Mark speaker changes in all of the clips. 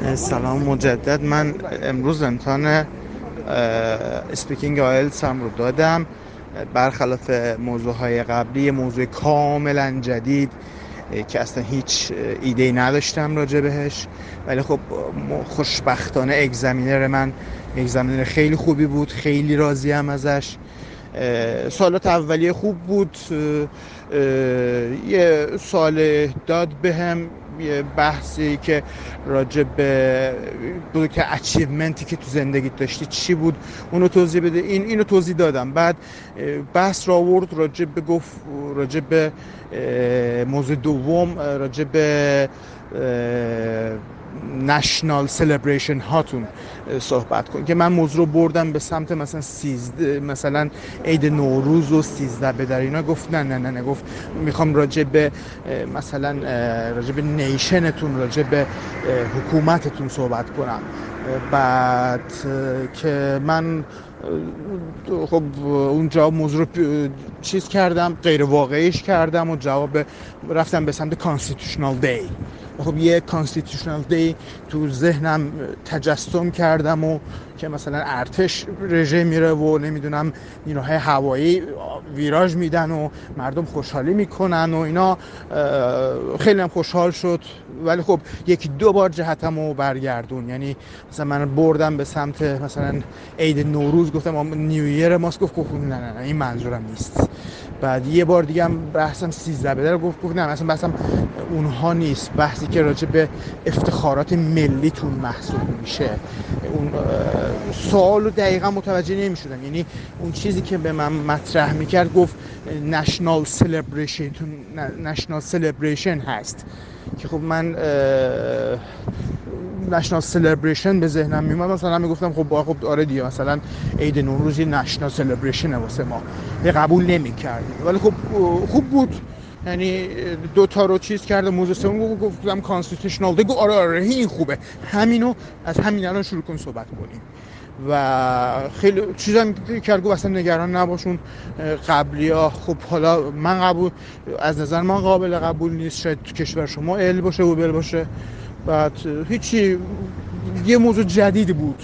Speaker 1: سلام مجدد. من امروز امتحان speaking آیلتسم رو دادم. برخلاف موضوع های قبلی موضوع کاملا جدید که اصلا هیچ ایده نداشتم راجع بهش. ولی خب خوشبختانه examiner من examiner خیلی خوبی بود خیلی راضیم ازش. سوالات اولیه خوب بود. یه سال داد بهم. بحثی که راجع به بود که اچیومنتی که تو زندگی داشتی چی بود؟ اونو توضیح بده. این اینو توضیح دادم. بعد بحث را آورد راجع به گفت راجع به موضوع دوم راجع به نشنال سلبریشن هاتون صحبت کن که من موضوع رو بردم به سمت مثلا سیزده مثلا عید نوروز و سیزده به در اینا. گفت نه نه نه نه. گفت می‌خوام راجع به مثلا راجع به nation تون راجع به حکومتتون صحبت کنم. بعد که من خب اونجا موضوع رو چیز کردم غیر واقعیش کردم و جواب رفتم به سمت Constitutional Day خب یه Constitutional Day تو ذهنم تجسم کردم و که مثلا ارتش رژه میره و نمی‌دونم نیروهای هوایی ویراژ میدن و مردم خوشحالی می‌کنن و اینا خیلی هم خوشحال شد. ولی خب یکی دو بار جهتم رو برگردون. یعنی مثلا من بردم به سمت مثلا عید نوروز گفتم نیویر ماست. گفت نه نه نه این منظورم نیست. بعد یه بار دیگه هم بحثم 13 بدر گفت گفت نه مثلا بحثم اونها نیست. بحثی که راجع به افتخارات ملیتون محسوب میشه. اون سوال رو دقیقا متوجه نمی‌شدم. یعنی اون چیزی که به من مطرح می‌کرد گفت نشنال سلبریشن نشنال سلبریشن هست. که خب من نشنال سلبریشن به ذهنم میومد. مثلا می‌گفتم خب خب آره دیگه مثلا عید نوروز نشنال سلبریشن واسه ما. به قبول نمی‌کردیم. ولی خب خوب بود. یعنی دو تا رو چیز کرده موضوع سوم گفتم Constitutional دیگه آره آره این خوبه. همینو از همین الان شروع کن صحبت کنیم. و خیلی چیزا کرد گفت اصلا نگران نباش. اون قبلی ها خب حالا من قبول از نظر من قابل قبول نیست. شاید تو کشور شما ال باشه و بل باشه. بعد هیچی یه موضوع جدید بود.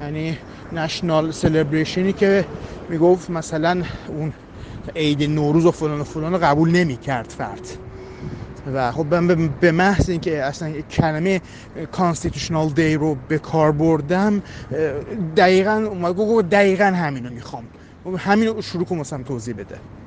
Speaker 1: یعنی national celebration ی که می‌گفت مثلا اون عید نوروز و فلان و فلان رو قبول نمی کرد فرد. و خب من به محض اینکه اصلا کلمه کانستیتوشنال دی رو به کار بردم دقیقا اومد گفت دقیقا همینو می‌خوام. همینو شروع کنم مثلا توضیح بده.